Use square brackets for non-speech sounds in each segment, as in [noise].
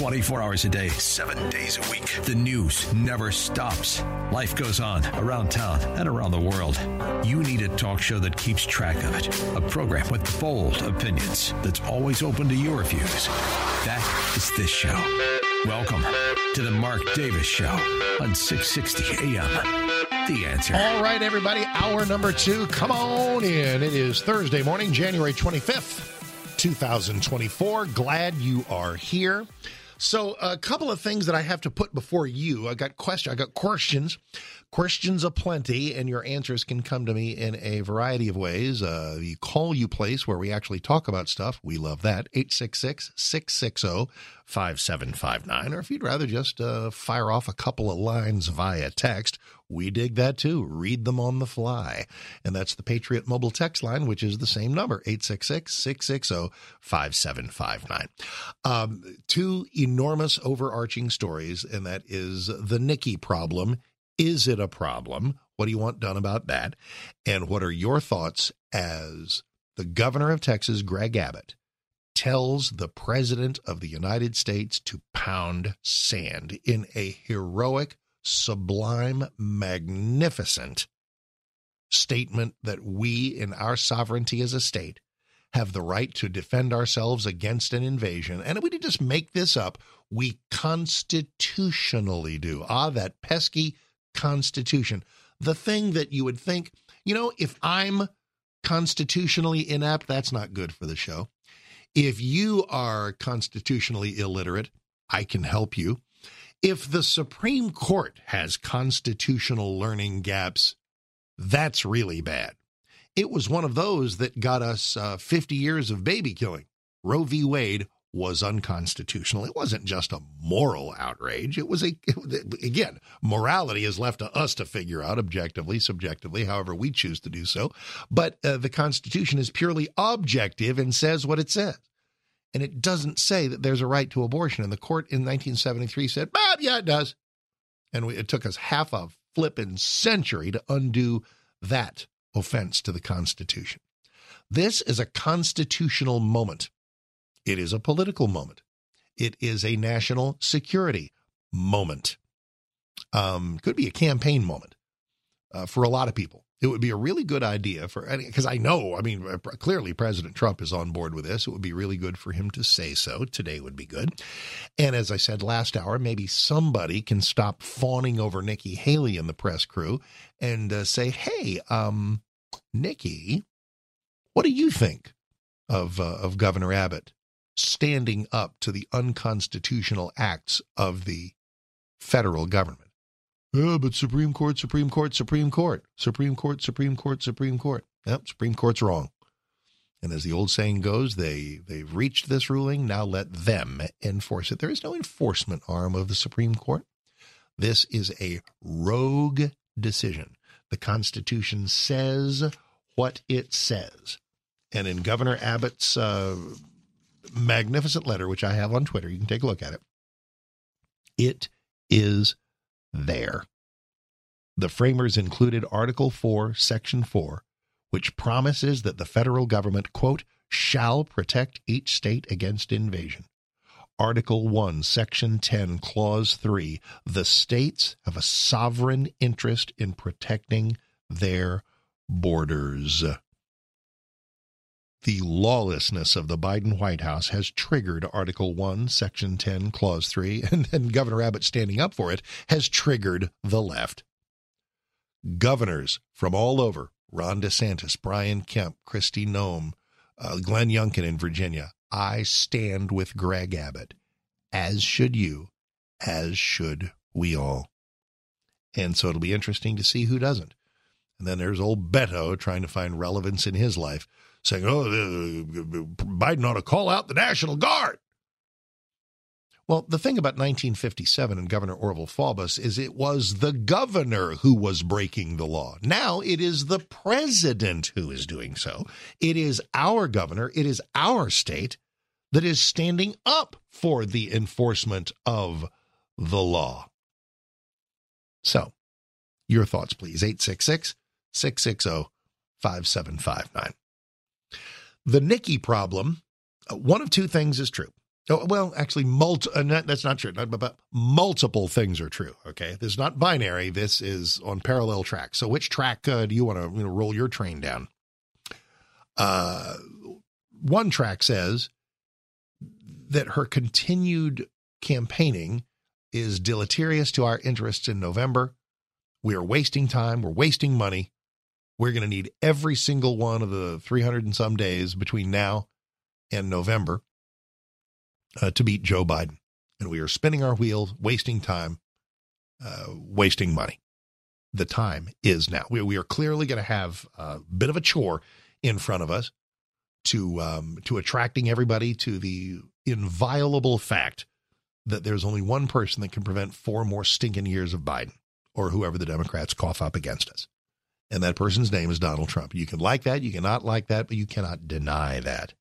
24 hours a day, 7 days a week. The news never stops. Life goes on around town and around the world. You need a talk show that keeps track of it. A program with bold opinions that's always open to your views. That is this show. Welcome to the Mark Davis Show on 660 AM. The answer. All right, everybody, hour number two. Come on in. It is Thursday morning, January 25th. 2024. Glad you are here. So, a couple of things that I have to put before you. I got question. I got questions, questions aplenty, and your answers can come to me in a variety of ways. Uh, the call you place where we actually talk about stuff. We love that. 866 660 5759. Or if you'd rather just uh, fire off a couple of lines via text, we dig that too. Read them on the fly. And that's the Patriot Mobile text line, which is the same number, 866 660 5759. Um, two enormous overarching stories, and that is the Nikki problem. Is it a problem? What do you want done about that? And what are your thoughts as the governor of Texas, Greg Abbott, tells the president of the United States to pound sand in a heroic, sublime, magnificent statement that we, in our sovereignty as a state, have the right to defend ourselves against an invasion. And we didn't just make this up, we constitutionally do. Ah, that pesky Constitution. The thing that you would think, you know, if I'm constitutionally inept, that's not good for the show. If you are constitutionally illiterate, I can help you. If the Supreme Court has constitutional learning gaps, that's really bad. It was one of those that got us uh, 50 years of baby killing. Roe v. Wade was unconstitutional. It wasn't just a moral outrage. It was a, [laughs] again, morality is left to us to figure out objectively, subjectively, however we choose to do so. But uh, the Constitution is purely objective and says what it says. And it doesn't say that there's a right to abortion. And the court in 1973 said, Bob, yeah, it does. And we, it took us half a flippin' century to undo that offense to the Constitution. This is a constitutional moment. It is a political moment. It is a national security moment. Um, could be a campaign moment uh, for a lot of people. It would be a really good idea for any because I know, I mean, uh, clearly President Trump is on board with this. It would be really good for him to say so. Today would be good. And as I said last hour, maybe somebody can stop fawning over Nikki Haley and the press crew and uh, say, "Hey, um, Nikki, what do you think of uh, of Governor Abbott standing up to the unconstitutional acts of the federal government?" Oh, but Supreme Court, Supreme Court, Supreme Court, Supreme Court, Supreme Court, Supreme Court. Yep, Supreme Court's wrong. And as the old saying goes, they they've reached this ruling. Now let them enforce it. There is no enforcement arm of the Supreme Court. This is a rogue decision. The Constitution says what it says. And in Governor Abbott's uh, magnificent letter, which I have on Twitter, you can take a look at it. It is there. The framers included Article 4, Section 4, which promises that the federal government, quote, shall protect each state against invasion. Article 1, Section 10, Clause 3, the states have a sovereign interest in protecting their borders. The lawlessness of the Biden White House has triggered Article 1, Section 10, Clause 3, [laughs] and then Governor Abbott standing up for it has triggered the left. Governors from all over, Ron DeSantis, Brian Kemp, Kristi Noem, uh, Glenn Youngkin in Virginia, I stand with Greg Abbott, as should you, as should we all. And so it'll be interesting to see who doesn't. And then there's old Beto trying to find relevance in his life saying, oh, Biden ought to call out the National Guard. Well, the thing about 1957 and Governor Orval Faubus is it was the governor who was breaking the law. Now it is the president who is doing so. It is our governor, it is our state that is standing up for the enforcement of the law. So, your thoughts, please. 866 660 5759. The Nikki problem, uh, one of two things is true. Oh, well, actually, multi, uh, not, that's not true, but, but multiple things are true. Okay. This is not binary. This is on parallel tracks. So, which track uh, do you want to you know, roll your train down? Uh, one track says that her continued campaigning is deleterious to our interests in November. We are wasting time. We're wasting money. We're going to need every single one of the 300 and some days between now and November uh, to beat Joe Biden. And we are spinning our wheels, wasting time, uh, wasting money. The time is now. We, we are clearly going to have a bit of a chore in front of us to um, to attracting everybody to the inviolable fact that there's only one person that can prevent four more stinking years of Biden or whoever the Democrats cough up against us. And that person's name is Donald Trump. You can like that, you cannot like that, but you cannot deny that.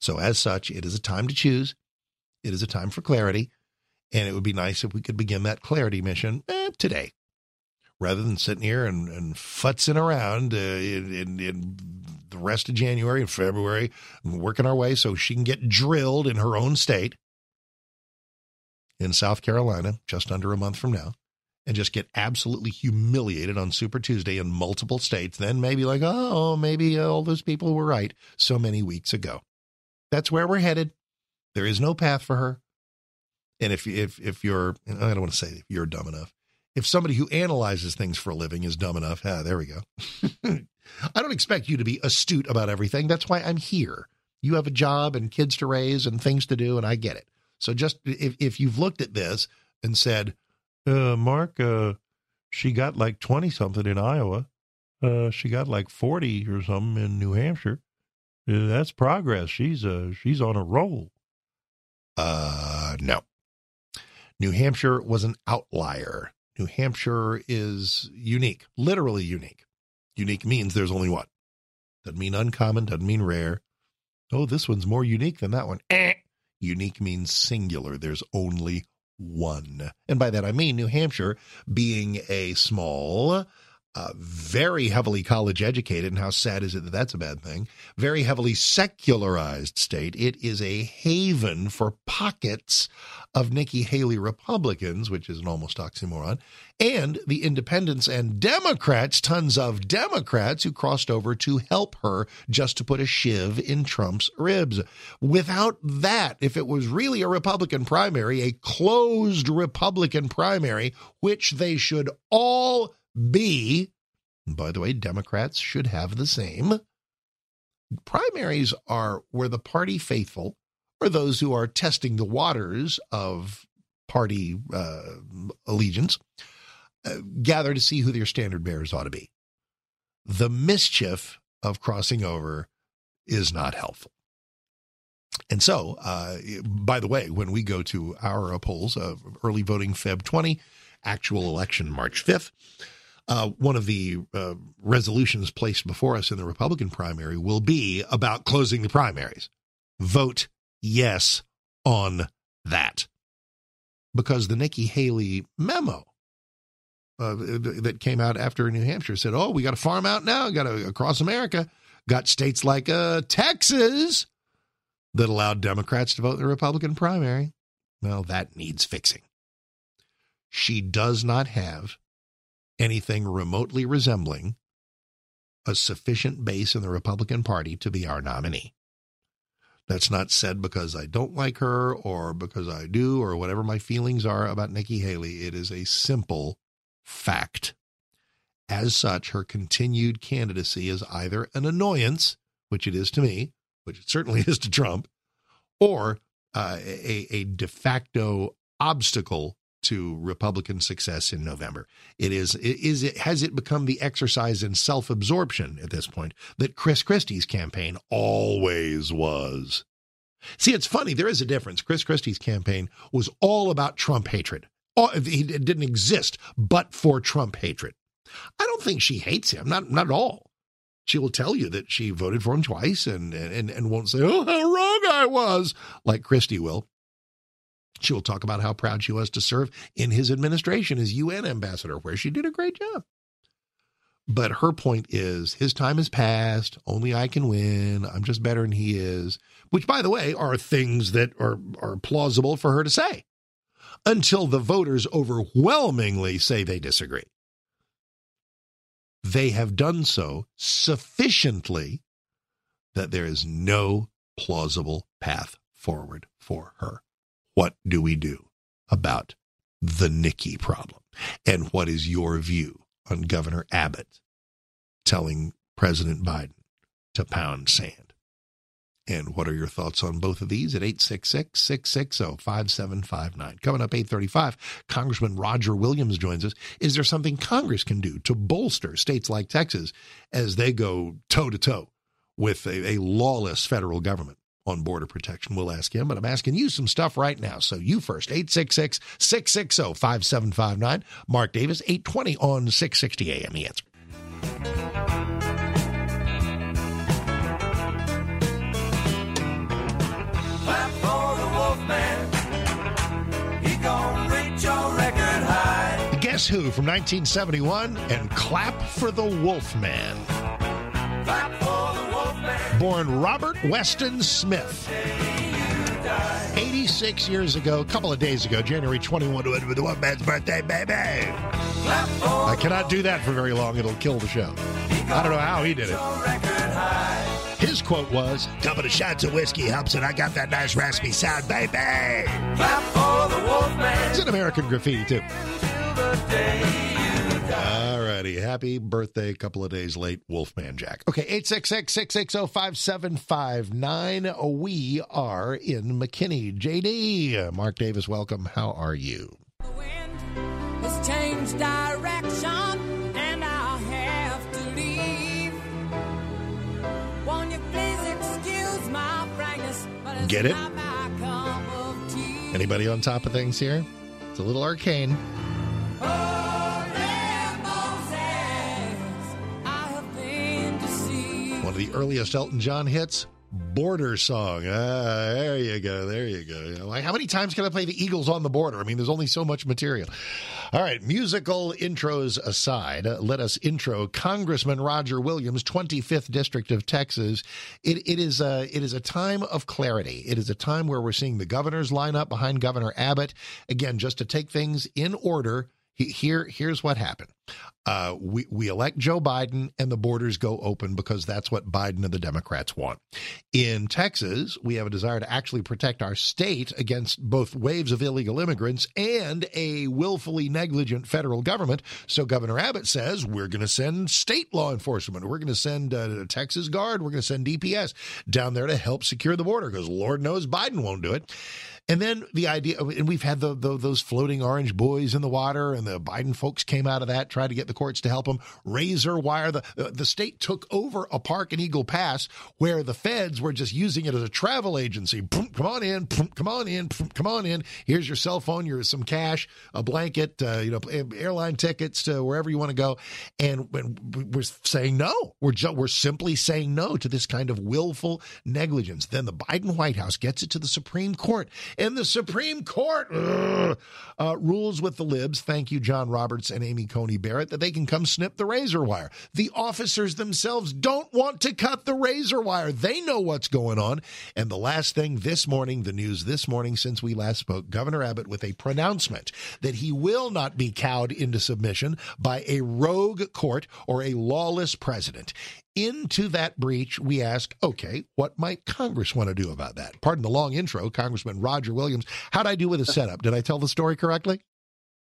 So, as such, it is a time to choose. It is a time for clarity. And it would be nice if we could begin that clarity mission eh, today rather than sitting here and, and futzing around uh, in, in, in, the rest of January and February working our way so she can get drilled in her own state in South Carolina just under a month from now and just get absolutely humiliated on Super Tuesday in multiple states, then maybe like, oh, maybe all those people were right so many weeks ago. That's where we're headed. There is no path for her. And if if if you're, I don't want to say if you're dumb enough, if somebody who analyzes things for a living is dumb enough, ah, there we go. [laughs] I don't expect you to be astute about everything. That's why I'm here. You have a job and kids to raise and things to do, and I get it. So just if if you've looked at this and said, uh, Mark, uh, she got like 20 something in Iowa. Uh, she got like 40 or something in New Hampshire. Uh, that's progress. She's uh, she's on a roll. Uh, no. New Hampshire was an outlier. New Hampshire is unique, literally unique. Unique means there's only one. Doesn't mean uncommon, doesn't mean rare. Oh, this one's more unique than that one. Eh. Unique means singular. There's only one. And by that I mean New Hampshire being a small, uh, very heavily college educated, and how sad is it that that's a bad thing? Very heavily secularized state. It is a haven for pockets of Nikki Haley Republicans, which is an almost oxymoron, and the independents and Democrats, tons of Democrats who crossed over to help her just to put a shiv in Trump's ribs. Without that, if it was really a Republican primary, a closed Republican primary, which they should all B, by the way, Democrats should have the same. Primaries are where the party faithful, or those who are testing the waters of party uh, allegiance, uh, gather to see who their standard bearers ought to be. The mischief of crossing over is not helpful. And so, uh, by the way, when we go to our polls of early voting Feb 20, actual election March 5th, uh, one of the uh, resolutions placed before us in the Republican primary will be about closing the primaries. Vote yes on that. Because the Nikki Haley memo uh, that came out after New Hampshire said, oh, we got to farm out now, got to across America. Got states like uh, Texas that allowed Democrats to vote in the Republican primary. Well, that needs fixing. She does not have anything remotely resembling a sufficient base in the Republican Party to be our nominee. That's not said because I don't like her or because I do or whatever my feelings are about Nikki Haley. It is a simple fact. As such, her continued candidacy is either an annoyance, which it is to me, which it certainly [laughs] is to Trump, or uh, a, a de facto obstacle to Republican success in November. It is is it has it become the exercise in self-absorption at this point that Chris Christie's campaign always was. See, it's funny. There is a difference. Chris Christie's campaign was all about Trump hatred. He didn't exist but for Trump hatred. I don't think she hates him. Not not at all. She will tell you that she voted for him twice and and and won't say, "Oh, how wrong I was," like Christie will. She will talk about how proud she was to serve in his administration as UN ambassador, where she did a great job. But her point is his time has passed. Only I can win. I'm just better than he is. Which, by the way, are things that are, are plausible for her to say until the voters overwhelmingly say they disagree. They have done so sufficiently that there is no plausible path forward for her. What do we do about the Nikki problem? And what is your view on Governor Abbott telling President Biden to pound sand? And what are your thoughts on both of these at 866 660 5759? Coming up 835, Congressman Roger Williams joins us. Is there something Congress can do to bolster states like Texas as they go toe to toe with a, a lawless federal government? On border protection. We'll ask him, but I'm asking you some stuff right now. So you first, 866 660 5759. Mark Davis, 820 on 660 AM. The answer. Guess Who from 1971 and Clap for the Wolfman. Clap for the Wolfman. Born Robert Weston Smith. 86 years ago, a couple of days ago, January 21, with the Wolfman's birthday, baby. I cannot do that for very long. It'll kill the show. I don't know how he did it. His quote was, Couple of shots of whiskey helps, and I got that nice raspy sound, baby. Clap for the. It's an American graffiti, too. All righty. Happy birthday, a couple of days late, Wolfman Jack. Okay, 866 660 5759. We are in McKinney. JD, Mark Davis, welcome. How are you? The wind has changed direction, and I'll have to leave. Won't you please excuse my frankness? But it's Get it? my cup of tea. Anybody on top of things here? It's a little arcane. One of the earliest Elton John hits, Border Song. Ah, there you go. There you go. Like, how many times can I play the Eagles on the border? I mean, there's only so much material. All right, musical intros aside, let us intro Congressman Roger Williams, 25th District of Texas. It, it is a it is a time of clarity. It is a time where we're seeing the governors line up behind Governor Abbott. Again, just to take things in order. He- Here, here's what happened. Uh, we we elect Joe Biden, and the borders go open because that's what Biden and the Democrats want. In Texas, we have a desire to actually protect our state against both waves of illegal immigrants and a willfully negligent federal government. So Governor Abbott says we're going to send state law enforcement. We're going to send uh, Texas Guard. We're going to send DPS down there to help secure the border because Lord knows Biden won't do it. And then the idea, and we've had the, the, those floating orange buoys in the water, and the Biden folks came out of that, tried to get the courts to help them. Razor wire. The the state took over a park in Eagle Pass where the feds were just using it as a travel agency. Boom, Come on in, boom, come on in, boom, come on in. Here's your cell phone, here's some cash, a blanket, uh, you know, airline tickets to wherever you want to go. And when we're saying no, we're ju- we're simply saying no to this kind of willful negligence. Then the Biden White House gets it to the Supreme Court, and the Supreme Court uh, rules with the libs. Thank you, John Roberts and Amy Coney Barrett, that they can come snip the razor wire. The officers themselves don't want to cut the razor wire. They know what's going on. And the last thing this morning, the news this morning since we last spoke, Governor Abbott with a pronouncement that he will not be cowed into submission by a rogue court or a lawless president. Into that breach, we ask, okay, what might Congress want to do about that? Pardon the long intro, Congressman Roger Williams. How'd I do with the setup? Did I tell the story correctly?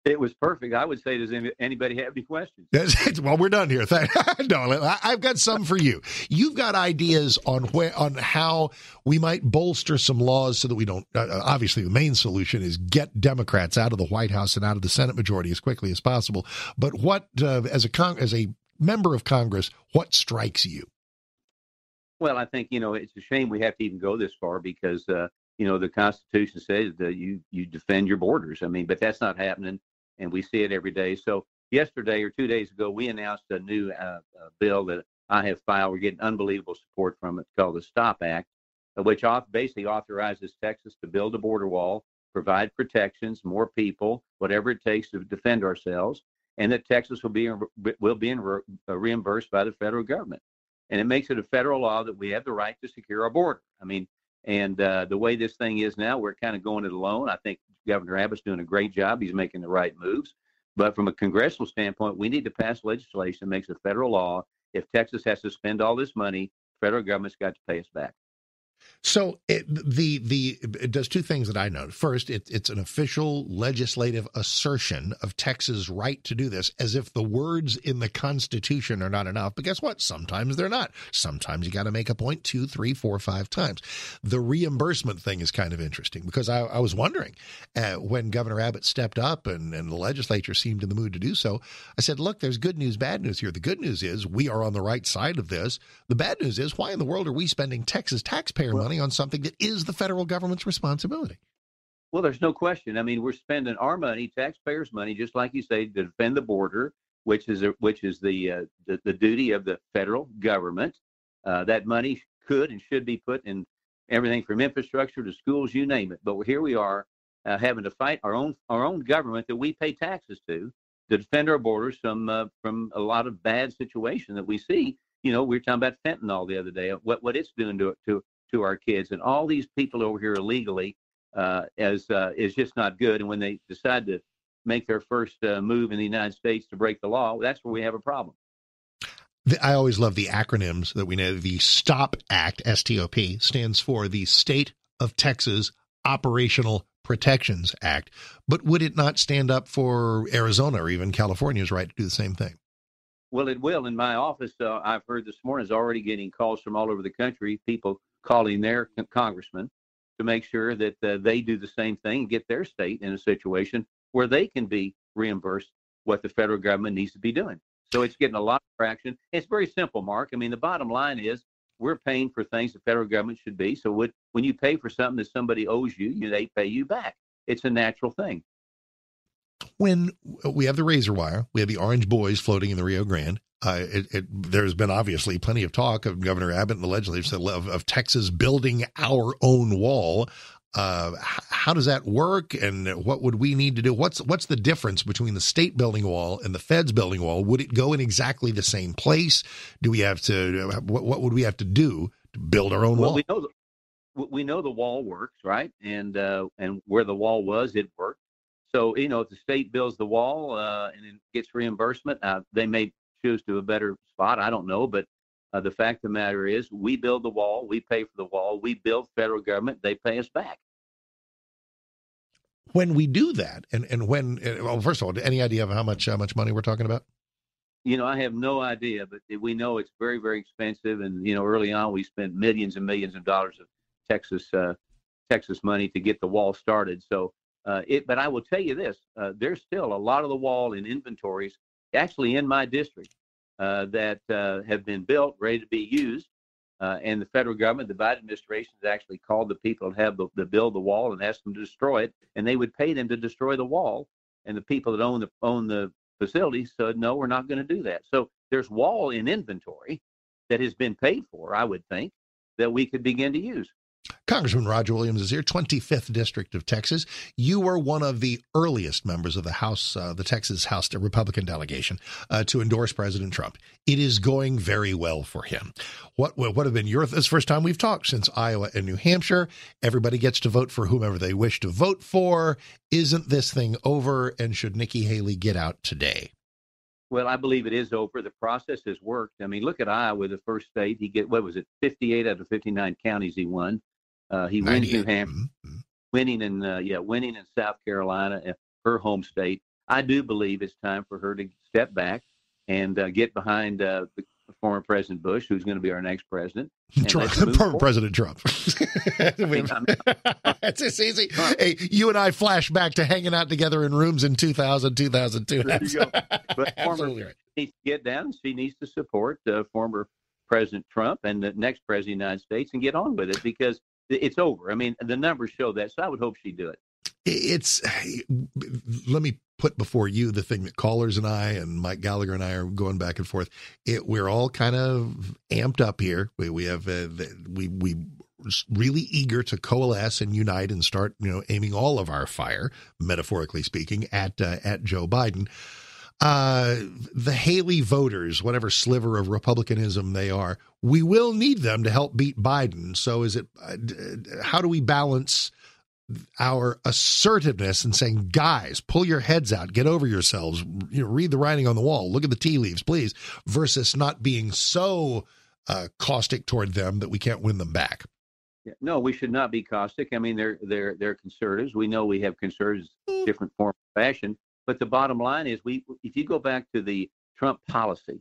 It was perfect. I would say, does anybody have any questions? [laughs] Well, we're done here. Thank- [laughs] no, I've got some for you. You've got ideas on where on how we might bolster some laws so that we don't. Uh, obviously, the main solution is get Democrats out of the White House and out of the Senate majority as quickly as possible. But what, uh, as a con- as a member of Congress, what strikes you? Well, I think you know it's a shame we have to even go this far because uh, you know the Constitution says that you you defend your borders. I mean, but that's not happening, and we see it every day. So yesterday or two days ago, we announced a new uh, uh, bill that I have filed. We're getting unbelievable support from it, called the Stop Act, which basically authorizes Texas to build a border wall, provide protections, more people, whatever it takes to defend ourselves, and that Texas will be will be re- uh, reimbursed by the federal government. And it makes it a federal law that we have the right to secure our border. I mean, and uh, the way this thing is now, we're kind of going it alone. I think Governor Abbott's doing a great job. He's making the right moves. But from a congressional standpoint, we need to pass legislation that makes a federal law. If Texas has to spend all this money, federal government's got to pay us back. So it, the the it does two things that I know. First, it, it's an official legislative assertion of Texas' right to do this, as if the words in the Constitution are not enough. But guess what? Sometimes they're not. Sometimes you got to make a point two, three, four, five times. The reimbursement thing is kind of interesting because I, I was wondering uh, when Governor Abbott stepped up and, and the legislature seemed in the mood to do so. I said, "Look, there's good news, bad news here. The good news is we are on the right side of this. The bad news is why in the world are we spending Texas taxpayer money?" money on something that is the federal government's responsibility. Well, there's no question. I mean, we're spending our money, taxpayers' money, just like you say, to defend the border, which is a, which is the, uh, the, the duty of the federal government. Uh, that money could and should be put in everything from infrastructure to schools, you name it. But here we are uh, having to fight our own our own government that we pay taxes to to defend our borders from uh, from a lot of bad situation that we see. You know, we were talking about fentanyl the other day. What what it's doing to it to to our kids. And all these people over here illegally uh, as uh, is just not good. And when they decide to make their first uh, move in the United States to break the law, that's where we have a problem. I always love the acronyms that we know. The STOP Act, STOP, stands for the State of Texas Operational Protections Act. But would it not stand up for Arizona or even California's right to do the same thing? Well, it will. In my office, uh, I've heard this morning is already getting calls from all over the country, people calling their congressman to make sure that uh, they do the same thing and get their state in a situation where they can be reimbursed what the federal government needs to be doing. So it's getting a lot of traction. It's very simple, Mark. I mean, the bottom line is we're paying for things the federal government should be. So what, when you pay for something that somebody owes you, you, they pay you back. It's a natural thing. When we have the razor wire, we have the orange buoys floating in the Rio Grande. Uh, it, it, there's been obviously plenty of talk of Governor Abbott and the legislature of, of Texas building our own wall. Uh, how does that work, and what would we need to do? What's what's the difference between the state building wall and the feds building wall? Would it go in exactly the same place? Do we have to? What, what would we have to do to build our own well, wall? We know the, we know the wall works, right? And uh, and where the wall was, it worked. So you know, if the state builds the wall uh, and it gets reimbursement, uh, they may choose to a better spot. I don't know, but uh, the fact of the matter is, we build the wall, we pay for the wall, we build federal government, they pay us back. When we do that, and and when uh, well, first of all, any idea of how much how much money we're talking about? You know, I have no idea, but we know it's very very expensive, and you know, early on we spent millions and millions of dollars of Texas uh, Texas money to get the wall started. So uh, it, but I will tell you this: uh, there's still a lot of the wall in inventories actually in my district uh, that uh, have been built, ready to be used. Uh, and the federal government, the Biden administration, has actually called the people that have the, the build the wall and asked them to destroy it, and they would pay them to destroy the wall. And the people that own the own the facility said, "No, we're not going to do that." So there's wall in inventory that has been paid for, I would think, that we could begin to use. Congressman Roger Williams is here, 25th District of Texas. You were one of the earliest members of the House, uh, the Texas House Republican delegation, uh, to endorse President Trump. It is going very well for him. What what have been your? This first time we've talked since Iowa and New Hampshire. Everybody gets to vote for whomever they wish to vote for. Isn't this thing over? And should Nikki Haley get out today? Well, I believe it is over. The process has worked. I mean, look at Iowa, the first state. He get what was it, 58 out of 59 counties he won. Uh, he wins New Hampshire, mm-hmm. winning in uh, yeah, winning in South Carolina, uh, her home state. I do believe it's time for her to step back and uh, get behind uh, the former President Bush, who's going to be our next president. [laughs] Trump, former President Trump. [laughs] [laughs] it's just easy. Hey, you and I flash back to hanging out together in rooms in 2000, 2002. There you go. But former, right. needs to get down. She needs to support uh, former President Trump and the next president of the United States and get on with it because it's over. I mean, the numbers show that. So I would hope she'd do it. It's let me put before you the thing that callers and I and Mike Gallagher and I are going back and forth. It, we're all kind of amped up here. We we have uh, we we really eager to coalesce and unite and start you know aiming all of our fire, metaphorically speaking, at uh, at Joe Biden. Uh, the Haley voters, whatever sliver of republicanism they are, we will need them to help beat Biden. So, is it? Uh, how do we balance? our assertiveness and saying, guys, pull your heads out, get over yourselves, you know, read the writing on the wall, look at the tea leaves, please, versus not being so uh, caustic toward them that we can't win them back. No, we should not be caustic. I mean, they're they're they're conservatives. We know we have conservatives, mm. different form of fashion. But the bottom line is, we if you go back to the Trump policy,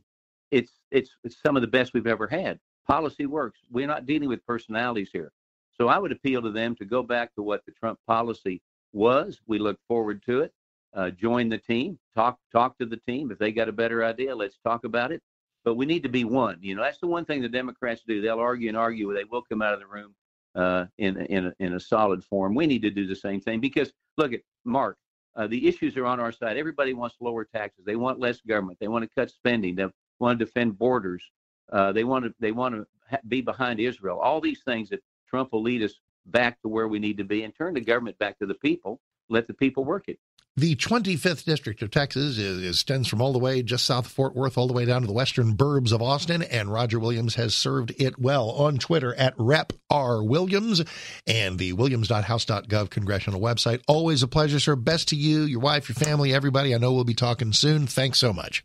it's it's it's some of the best we've ever had. Policy works. We're not dealing with personalities here. So I would appeal to them to go back to what the Trump policy was. We look forward to it. Uh, join the team. Talk talk to the team. If they got a better idea, let's talk about it. But we need to be one. You know, that's the one thing the Democrats do. They'll argue and argue. They will come out of the room uh, in in a, in a solid form. We need to do the same thing because look at Mark. Uh, the issues are on our side. Everybody wants lower taxes. They want less government. They want to cut spending. They want to defend borders. Uh, they want to they want to ha- be behind Israel. All these things that Trump will lead us back to where we need to be and turn the government back to the people. Let the people work it. The 25th District of Texas is, extends from all the way just south of Fort Worth all the way down to the western burbs of Austin, and Roger Williams has served it well on Twitter at Rep R Williams and the williams.house.gov congressional website. Always a pleasure, sir. Best to you, your wife, your family, everybody. I know we'll be talking soon. Thanks so much.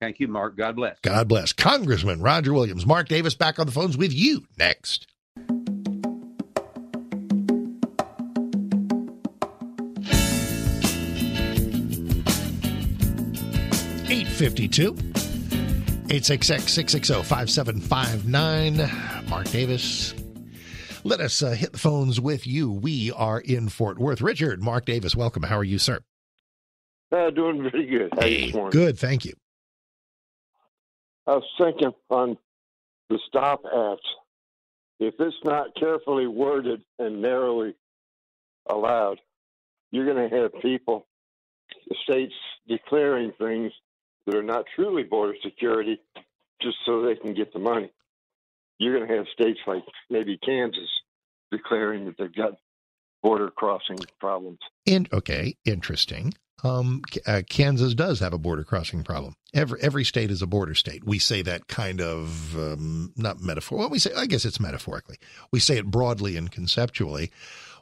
Thank you, Mark. God bless. God bless. Congressman Roger Williams. Mark Davis back on the phones with you next. 852 866 660 5759. Mark Davis. Let us uh, hit the phones with you. We are in Fort Worth. Richard, Mark Davis, welcome. How are you, sir? Uh, doing very good. How hey, good, thank you. I was thinking on the STOP Act, if it's not carefully worded and narrowly allowed, you're going to have people, the states declaring things that are not truly border security just so they can get the money. You're going to have states like maybe Kansas declaring that they've got border crossing problems. And okay, interesting. Um, uh, Kansas does have a border crossing problem. Every every state is a border state. We say that kind of um, not metaphor. Well, we say I guess it's metaphorically. We say it broadly and conceptually.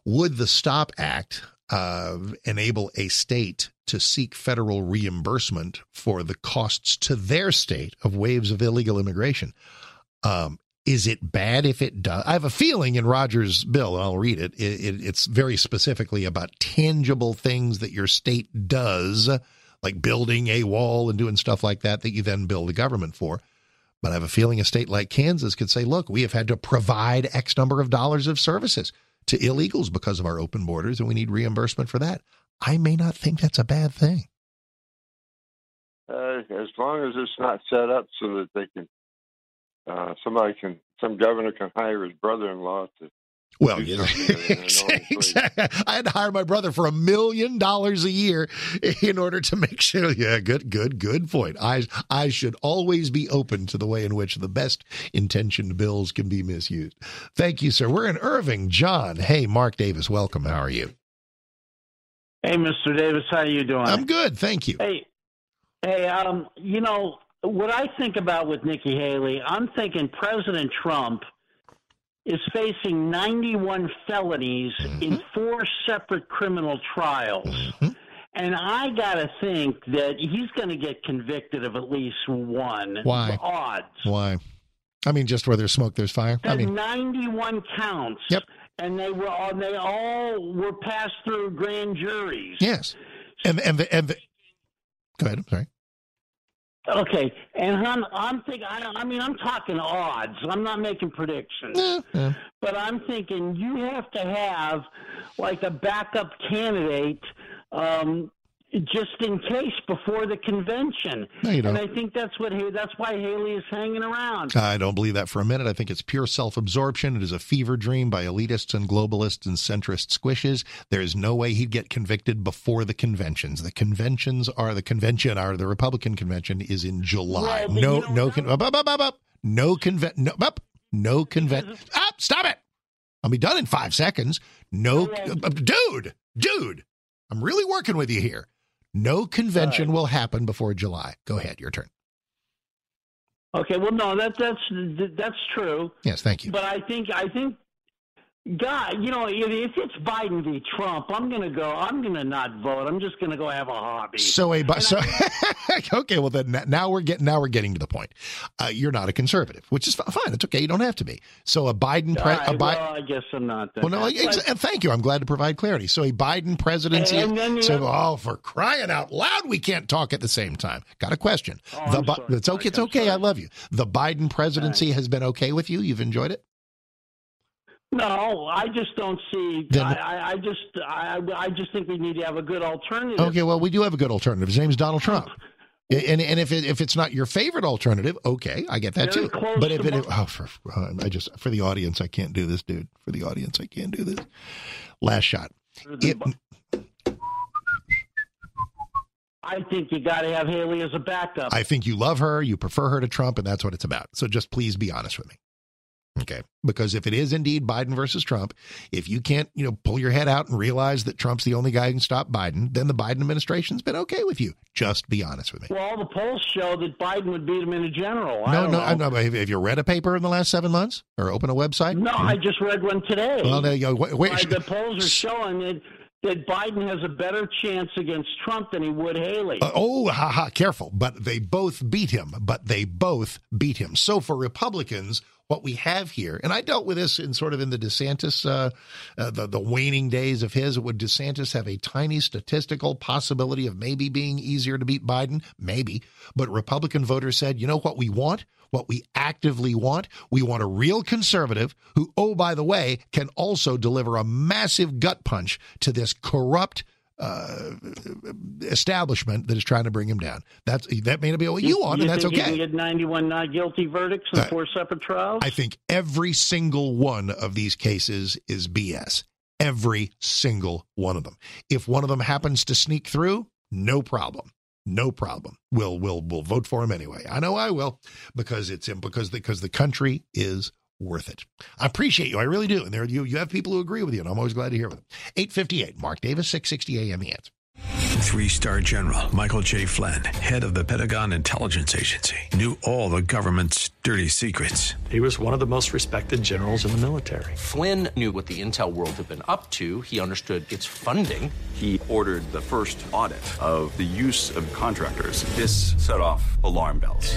Would the Stop Act uh, enable a state to seek federal reimbursement for the costs to their state of waves of illegal immigration. Um, is it bad if it does? I have a feeling in Roger's bill, and I'll read it, it, it, It's very specifically about tangible things that your state does, like building a wall and doing stuff like that, that you then bill the government for. But I have a feeling a state like Kansas could say, look, we have had to provide X number of dollars of services to illegals because of our open borders, and we need reimbursement for that. I may not think that's a bad thing. Uh, as long as it's not set up so that they can, uh, somebody can, some governor can hire his brother-in-law to. Well, you know, [laughs] exactly. I had to hire my brother for a million dollars a year in order to make sure. Yeah, good, good, good point. I I should always be open to the way in which the best intentioned bills can be misused. Thank you, sir. We're in Irving, John. Hey, Mark Davis, welcome. How are you? Hey, Mr. Davis, how are you doing? I'm good, thank you. Hey, hey, um, you know what I think about with Nikki Haley? I'm thinking President Trump is facing 91 felonies mm-hmm. in four separate criminal trials. Mm-hmm. And I got to think that he's going to get convicted of at least one. Why? Odds. Why? I mean, just where there's smoke, there's fire. I mean, 91 counts. Yep and they were all, they all were passed through grand juries. Yes, and and the, and the, go ahead. I'm sorry. Okay, and I'm I'm thinking. I, I mean, I'm talking odds. I'm not making predictions, yeah, but I'm thinking you have to have like a backup candidate. Um, just in case before the convention. No. And I think that's what that's why Haley is hanging around. I don't believe that for a minute. I think it's pure self absorption. It is a fever dream by elitists and globalists and centrist squishes. There is no way he'd get convicted before the conventions. The conventions are the convention, are the Republican convention is in July. Well, no, you no, con- up, up, up, up, up. no no, up, no. Up, stop it. I'll be done in five seconds. No, dude, dude, I'm really working with you here. No convention will happen before July. Go ahead, your turn. Okay, well, no, that that's that's true. Yes, thank you. But I think I think, God, you know, if, it's Biden v. Trump, I'm going to go. I'm going to not vote. I'm just going to go have a hobby. So a so [laughs] okay. Well, then now we're getting now we're getting to the point. Uh, you're not a conservative, which is fine. It's okay. You don't have to be. So a Biden pre- right, a Bi- well, I guess I'm not. Well, no, ex- thank you. I'm glad to provide clarity. So a Biden presidency. And then so, have- oh, for crying out loud, we can't talk at the same time. Got a question? Oh, the Bi- sorry, it's okay. It's Mike, okay. I love you. The Biden presidency has been okay with you. You've enjoyed it. No, I just don't see. Then- I, I, just, I, I just think we need to have a good alternative. Okay, well, we do have a good alternative. His name's Donald Trump. [laughs] And and if it, if it's not your favorite alternative, okay, I get that Very too. But if it, oh, for, uh, I just for the audience, I can't do this, dude. For the audience, I can't do this. Last shot. It, I think you got to have Haley as a backup. I think you love her, you prefer her to Trump, and that's what it's about. So just please be honest with me. Okay. Because if it is indeed Biden versus Trump, if you can't, you know, pull your head out and realize that Trump's the only guy who can stop Biden, then the Biden administration's been okay with you. Just be honest with me. well, all the polls show that Biden would beat him in a general. I No, don't no. I know. Have have you read a paper in the last seven months or open a website? No, I just read one today. Well, there you go. Wait, wait, the polls are showing that, that Biden has a better chance against Trump than he would Haley. Uh, oh, ha ha! Careful, but they both beat him. But they both beat him. So for Republicans, what we have here, and I dealt with this in sort of in the DeSantis, uh, uh, the the waning days of his. Would DeSantis have a tiny statistical possibility of maybe being easier to beat Biden? Maybe, but Republican voters said, you know what we want. What we actively want, we want a real conservative who, oh, by the way, can also deliver a massive gut punch to this corrupt uh, establishment that is trying to bring him down. That's that may not be what you, want, and that's okay. get 91 not guilty verdicts in Uh, four separate trials. I think every single one of these cases is BS. Every single one of them. If one of them happens to sneak through, no problem. No problem. We'll we'll we'll vote for him anyway. I know I will because it's him because the, because the country is worth it. I appreciate you. I really do. And there you you have people who agree with you, and I'm always glad to hear them. 858, Mark Davis, 660 AM the answer. Three star general Michael J. Flynn, head of the Pentagon Intelligence Agency, knew all the government's dirty secrets. He was one of the most respected generals in the military. Flynn knew what the intel world had been up to. He understood its funding. He ordered the first audit of the use of contractors. This set off alarm bells.